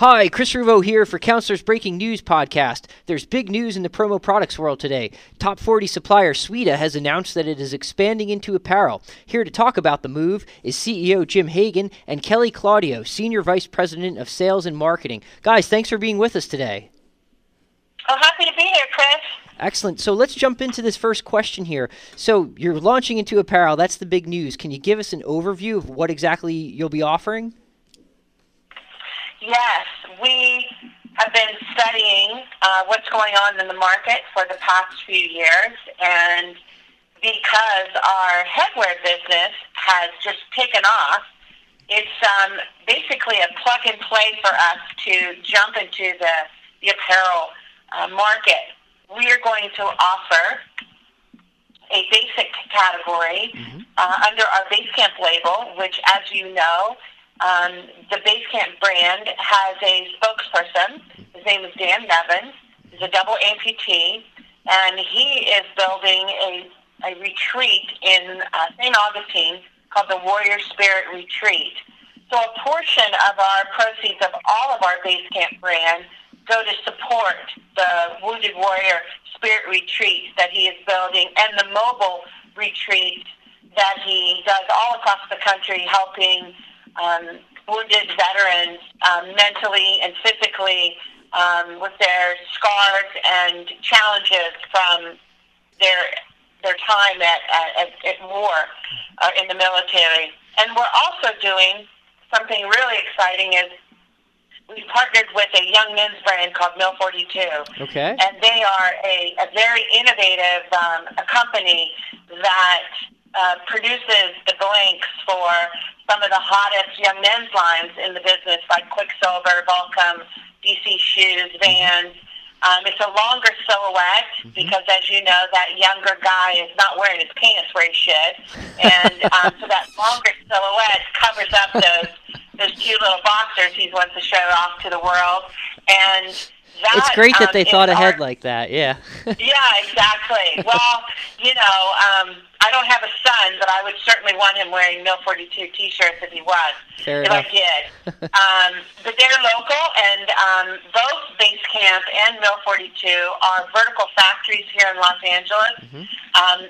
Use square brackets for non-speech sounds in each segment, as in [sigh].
Hi, Chris Ruvo here for Counselor's Breaking News podcast. There's big news in the promo products world today. Top 40 supplier Sweda has announced that it is expanding into apparel. Here to talk about the move is CEO Jim Hagan and Kelly Claudio, Senior Vice President of Sales and Marketing. Guys, thanks for being with us today. Oh, happy to be here, Chris. Excellent. So let's jump into this first question here. So you're launching into apparel. That's the big news. Can you give us an overview of what exactly you'll be offering? Yes, we have been studying uh, what's going on in the market for the past few years, and because our headwear business has just taken off, it's um, basically a plug and play for us to jump into the, the apparel uh, market. We are going to offer a basic category mm-hmm. uh, under our Basecamp label, which, as you know, um, the Basecamp brand has a spokesperson. His name is Dan Nevins. He's a double amputee, and he is building a, a retreat in uh, St. Augustine called the Warrior Spirit Retreat. So a portion of our proceeds of all of our Basecamp brand go to support the Wounded Warrior Spirit Retreat that he is building and the mobile retreat that he does all across the country helping um, wounded veterans um, mentally and physically um, with their scars and challenges from their their time at, at, at war uh, in the military. And we're also doing something really exciting is we partnered with a young men's brand called Mill 42. Okay. And they are a, a very innovative um, a company that uh, produces the blanks for some of the hottest young men's lines in the business, like Quiksilver, Volcom, DC Shoes, Vans. Um, it's a longer silhouette mm-hmm. because, as you know, that younger guy is not wearing his pants where he should, and [laughs] um, so that longer silhouette covers up those those cute little boxers he wants to show off to the world. And that, it's great that um, they thought ahead like that. Yeah. [laughs] yeah, exactly. Well, you know. Um, I don't have a son, but I would certainly want him wearing Mill 42 T-shirts if he was. Fair if enough. I did. [laughs] um, but they're local, and um, both Basecamp and Mill 42 are vertical factories here in Los Angeles. Mm-hmm. Um,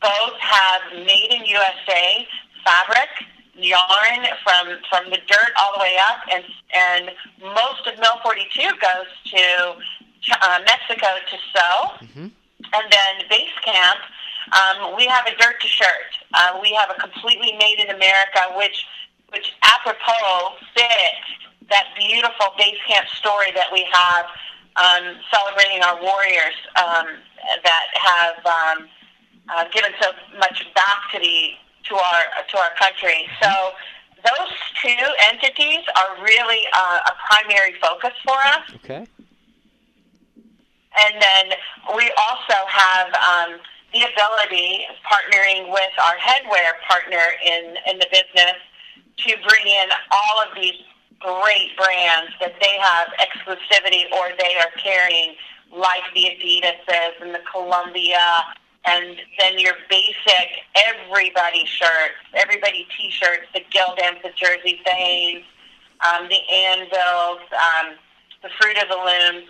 both have made in USA fabric, yarn from from the dirt all the way up, and and most of Mill 42 goes to uh, Mexico to sew, mm-hmm. and then Basecamp um, we have a dirt to shirt. Uh, we have a completely made in America, which which apropos fit that beautiful base camp story that we have um, celebrating our warriors um, that have um, uh, given so much back to the to our to our country. So those two entities are really uh, a primary focus for us. Okay. And then we also have um, the ability, partnering with our headwear partner in, in the business, to bring in all of these great brands that they have exclusivity or they are carrying, like the Adidas's and the Columbia, and then your basic everybody shirts, everybody T-shirts, the Gildan's, the Jersey Thames, um, the Anvils, um, the Fruit of the Looms.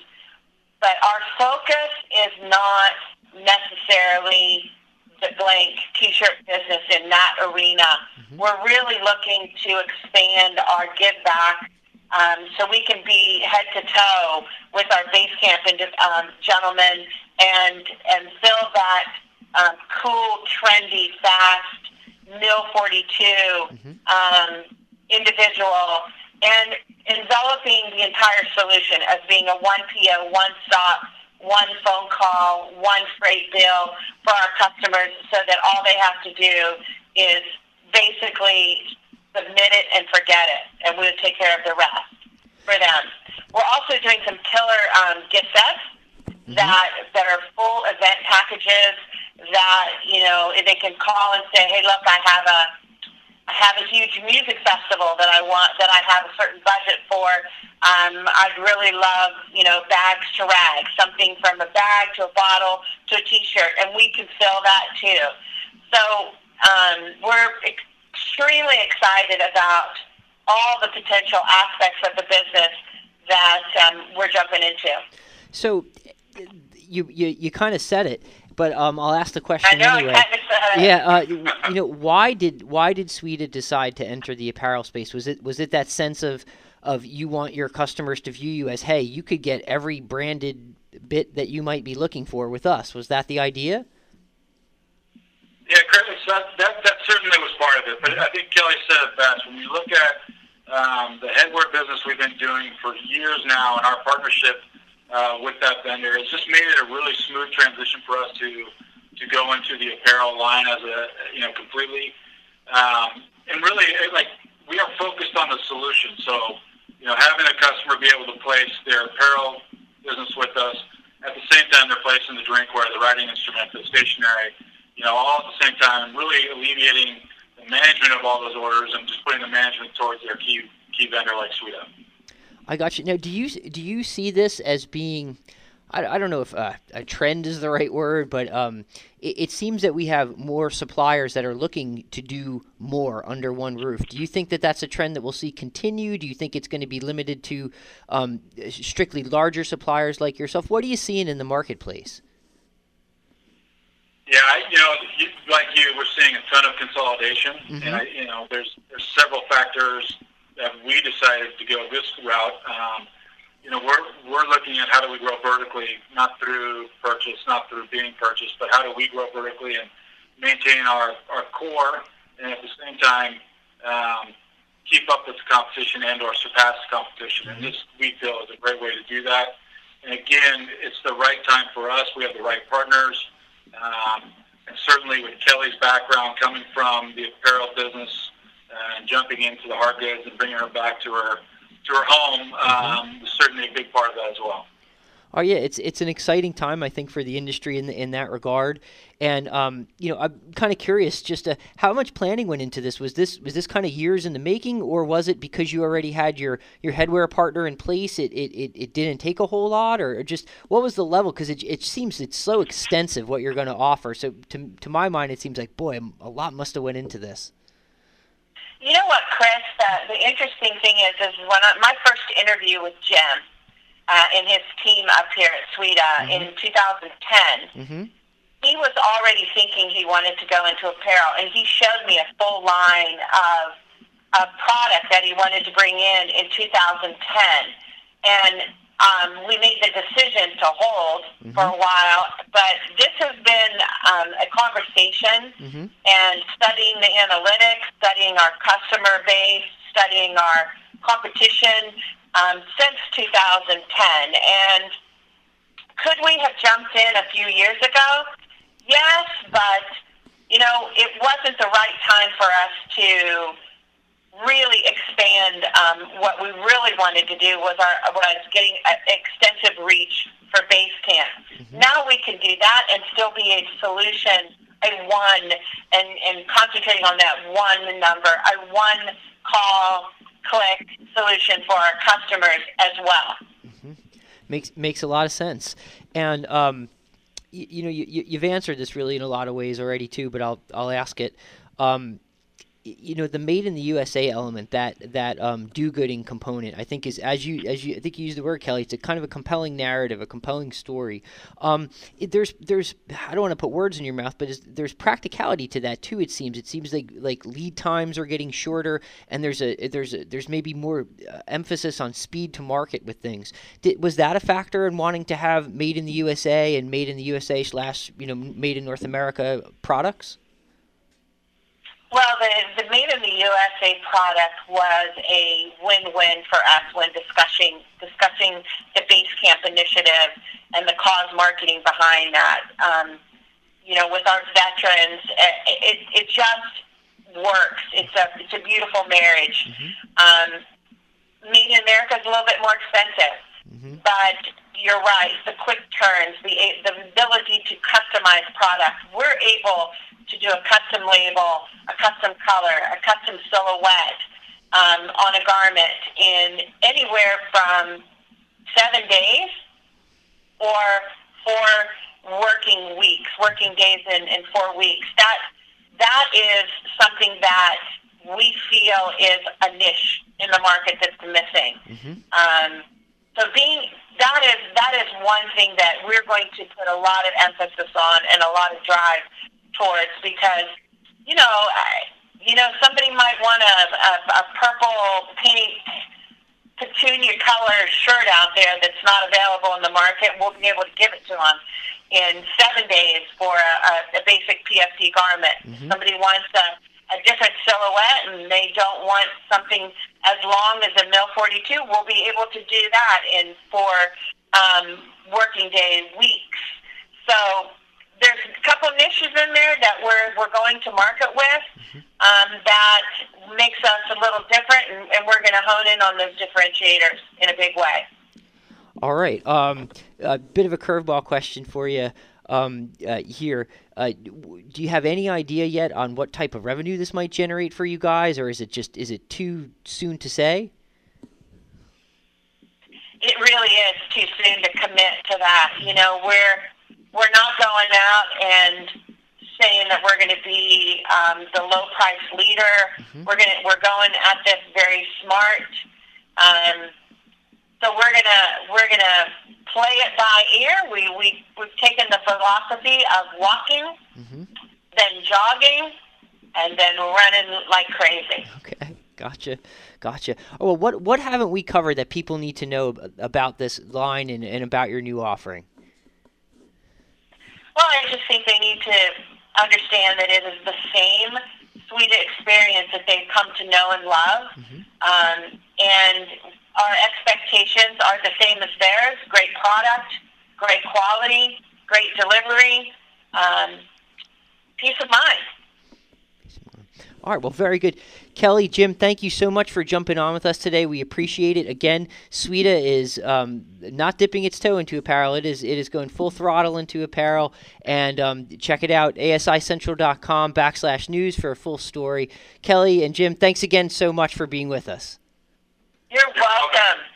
But our focus is not necessarily the blank t-shirt business in that arena. Mm-hmm. We're really looking to expand our give back um, so we can be head to toe with our base camp and um, gentlemen and and fill that um, cool, trendy, fast Mill 42 mm-hmm. um, individual and enveloping the entire solution as being a one PO, one stop one phone call, one freight bill for our customers so that all they have to do is basically submit it and forget it, and we'll take care of the rest for them. We're also doing some killer um, gift sets mm-hmm. that that are full event packages that you know they can call and say, "Hey, look, I have a I have a huge music festival that I want that I have a certain budget for. Um, I'd really love, you know, bags to rags, something from a bag to a bottle to a T-shirt, and we can fill that too. So um, we're extremely excited about all the potential aspects of the business that um, we're jumping into. So, you you, you kind of said it, but um, I'll ask the question know, anyway. Yeah, uh, you know, why did why did Sweda decide to enter the apparel space? Was it was it that sense of of you want your customers to view you as, hey, you could get every branded bit that you might be looking for with us? Was that the idea? Yeah, Chris, that, that, that certainly was part of it. But I think Kelly said it best. When you look at um, the headwear business we've been doing for years now and our partnership uh, with that vendor, it's just made it a really smooth transition for us to to go into the apparel line as a you know completely. Um, and really, it, like we are focused on the solution. So you know, having a customer be able to place their apparel business with us at the same time they're placing the drinkware, the writing instrument, the stationery you know, all at the same time, really alleviating the management of all those orders and just putting the management towards their key key vendor like Sweda. I got you. Now, do you do you see this as being? I, I don't know if uh, a trend is the right word, but um, it, it seems that we have more suppliers that are looking to do more under one roof. Do you think that that's a trend that we'll see continue? Do you think it's going to be limited to um, strictly larger suppliers like yourself? What are you seeing in the marketplace? Yeah, I, you know, you, like you, we're seeing a ton of consolidation, Mhm. and I, you know, there's there's several factors that we decided to go this route. Um, you know, we're we're looking at how do we grow vertically, not through purchase, not through being purchased, but how do we grow vertically and maintain our our core, and at the same time um, keep up with the competition and or surpass the competition. And this we feel is a great way to do that. And again, it's the right time for us. We have the right partners. Um, and certainly with Kelly's background coming from the apparel business and jumping into the hard goods and bringing her back to her to her home um, is certainly a big part of that as well. Oh yeah, it's it's an exciting time I think for the industry in in that regard, and um, you know I'm kind of curious just to, how much planning went into this. Was this was this kind of years in the making, or was it because you already had your your headwear partner in place? It it, it, it didn't take a whole lot, or just what was the level? Because it it seems it's so extensive what you're going to offer. So to to my mind, it seems like boy, a lot must have went into this. You know what, Chris? Uh, the interesting thing is, is when I, my first interview with Jim uh, and his team up here at Sweda in 2010, Mm-hmm. he was already thinking he wanted to go into apparel, and he showed me a full line of a product that he wanted to bring in in 2010, and um, we made the decision to hold for a while. But this has been um, a conversation Mm-hmm. and studying the analytics, studying our customer base, studying our competition um, since 2010. And could we have jumped in a few years ago? Yes, but you know it wasn't the right time for us to really expand. Um, what we really wanted to do was our was getting extensive reach for Basecamp. Now we can do that and still be a solution, a one, and and concentrating on that one number, a one call click solution for our customers as well. makes makes a lot of sense. And um, you, you know, you, you- you've answered this really in a lot of ways already too, but I'll I'll ask it. Um, you know, the made in the USA element, that that um, do-gooding component, I think is as you as you I think you used the word Kelly. It's a kind of a compelling narrative, a compelling story. Um, it, there's there's I don't want to put words in your mouth, but there's practicality to that too. It seems it seems like like lead times are getting shorter, and there's a there's a, there's maybe more uh, emphasis on speed to market with things. Did, was that a factor in wanting to have made in the USA and made in the USA slash you know made in North America products? Well, the, the Made in the USA product was a win-win for us when discussing discussing the base camp initiative and the cause marketing behind that. Um, you know, with our veterans, it, it, it just works. It's a it's a beautiful marriage. Um, Made in America is a little bit more expensive, but you're right. The quick turns, the the ability to customize products. We're able to do a custom label, a custom color, a custom silhouette um, on a garment in anywhere from seven days or four working weeks, working days in, in four weeks. That that is something that we feel is a niche in the market that's missing. Um, So being that is that is one thing that we're going to put a lot of emphasis on and a lot of drive towards because you know I, you know somebody might want a, a, a purple pink petunia color shirt out there that's not available in the market. We'll be able to give it to them in seven days for a, a, a basic PFD garment. Mm-hmm. Somebody wants a, a different silhouette and they don't want something as long as a Mill 42, we'll be able to do that in four um, working day weeks. So there's a couple niches in there that we're, we're going to market with mm-hmm. um, that makes us a little different, and, and we're going to hone in on those differentiators in a big way. All right. Um, a bit of a curveball question for you um, uh, here. Uh, do you have any idea yet on what type of revenue this might generate for you guys, or is it just is it too soon to say? It really is too soon to commit to that. You know, we're we're not going out and saying that we're going to be um, the low price leader. Mm-hmm. We're going to we're going at this very smart. Um, so we're gonna we're gonna play it by ear. We we we've taken the philosophy of walking, mm-hmm. then jogging, and then running like crazy. Okay, gotcha, gotcha. Oh, well, what what haven't we covered that people need to know about this line and, and about your new offering? Well, I just think they need to understand that it is the same Sweda experience that they've come to know and love. Mm-hmm. Um, and our expectations are the same as theirs great product, great quality, great delivery, um, peace of mind. All right, well, very good. Kelly, Jim, thank you so much for jumping on with us today. We appreciate it. Again, Sweda is um, not dipping its toe into apparel. It is it is going full throttle into apparel. And um, check it out, asicentral.com backslash news for a full story. Kelly and Jim, thanks again so much for being with us. You're welcome.